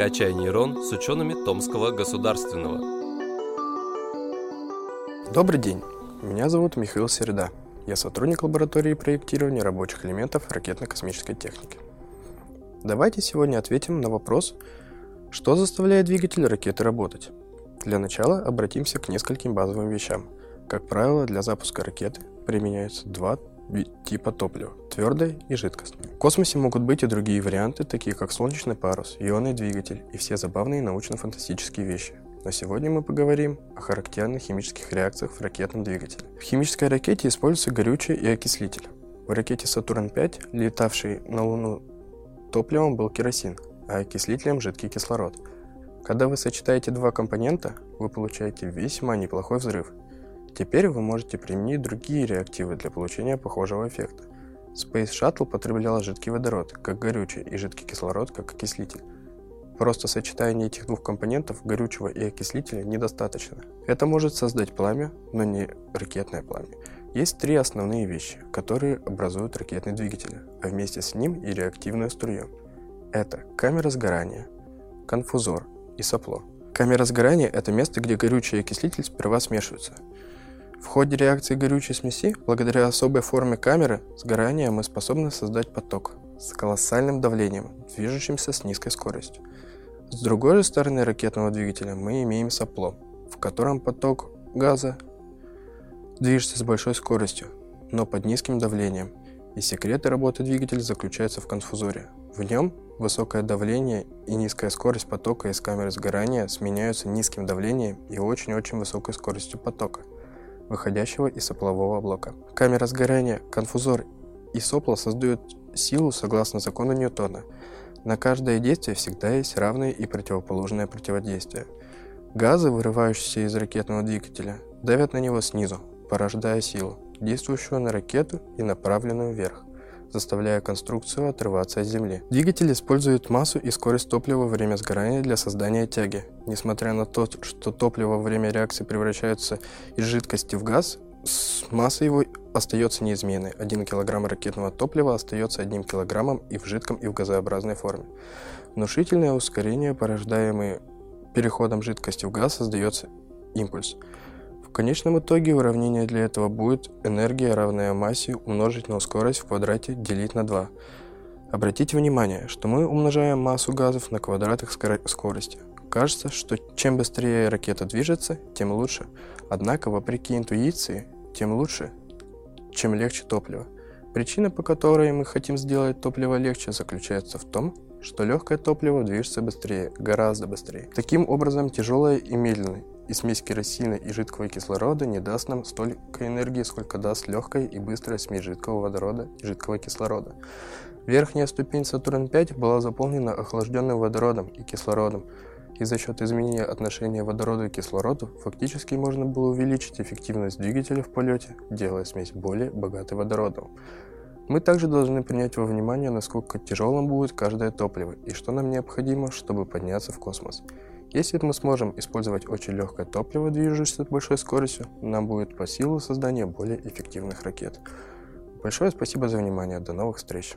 «Качай нейрон» с учеными Томского государственного. Добрый день, меня зовут Михаил Середа. Я сотрудник лаборатории проектирования рабочих элементов ракетно-космической техники. Давайте сегодня ответим на вопрос, что заставляет двигатель ракеты работать. Для начала обратимся к нескольким базовым вещам. Как правило, для запуска ракеты применяются два типа топлива – твердое и жидкостное. В космосе могут быть и другие варианты, такие как солнечный парус, ионный двигатель и все забавные научно-фантастические вещи. Но сегодня мы поговорим о характерных химических реакциях в ракетном двигателе. В химической ракете используется горючее и окислитель. В ракете Сатурн-5, летавшей на Луну, топливом был керосин, а окислителем – жидкий кислород. Когда вы сочетаете два компонента, вы получаете весьма неплохой взрыв – Теперь вы можете применить другие реактивы для получения похожего эффекта. Space Shuttle потреблял жидкий водород, как горючий, и жидкий кислород, как окислитель. Просто сочетание этих двух компонентов, горючего и окислителя, недостаточно. Это может создать пламя, но не ракетное пламя. Есть три основные вещи, которые образуют ракетный двигатель, а вместе с ним и реактивную струю. Это камера сгорания, конфузор и сопло. Камера сгорания – это место, где горючий и окислитель сперва смешиваются – в ходе реакции горючей смеси, благодаря особой форме камеры сгорания, мы способны создать поток с колоссальным давлением, движущимся с низкой скоростью. С другой же стороны ракетного двигателя мы имеем сопло, в котором поток газа движется с большой скоростью, но под низким давлением. И секреты работы двигателя заключаются в конфузоре. В нем высокое давление и низкая скорость потока из камеры сгорания сменяются низким давлением и очень-очень высокой скоростью потока – выходящего из соплового блока. Камера сгорания, конфузор и сопло создают силу согласно закону Ньютона. На каждое действие всегда есть равное и противоположное противодействие. Газы, вырывающиеся из ракетного двигателя, давят на него снизу, порождая силу, действующую на ракету и направленную вверх заставляя конструкцию отрываться от Земли. Двигатель использует массу и скорость топлива во время сгорания для создания тяги. Несмотря на то, что топливо во время реакции превращается из жидкости в газ, масса его остается неизменной. 1 кг ракетного топлива остается 1 кг и в жидком, и в газообразной форме. Внушительное ускорение, порождаемое переходом жидкости в газ, создается импульс – в конечном итоге уравнение для этого будет энергия, равная массе, умножить на скорость в квадрате, делить на 2. Обратите внимание, что мы умножаем массу газов на квадрат их скорости. Кажется, что чем быстрее ракета движется, тем лучше. Однако, вопреки интуиции, тем лучше, чем легче топливо. Причина, по которой мы хотим сделать топливо легче, заключается в том, что легкое топливо движется быстрее, гораздо быстрее. Таким образом, тяжелое и медленное и смесь керосина и жидкого кислорода не даст нам столько энергии, сколько даст легкая и быстрая смесь жидкого водорода и жидкого кислорода. Верхняя ступень Сатурн-5 была заполнена охлажденным водородом и кислородом, и за счет изменения отношения водорода и кислороду фактически можно было увеличить эффективность двигателя в полете, делая смесь более богатой водородом. Мы также должны принять во внимание, насколько тяжелым будет каждое топливо и что нам необходимо, чтобы подняться в космос. Если мы сможем использовать очень легкое топливо, движущееся с большой скоростью, нам будет по силу создания более эффективных ракет. Большое спасибо за внимание. До новых встреч!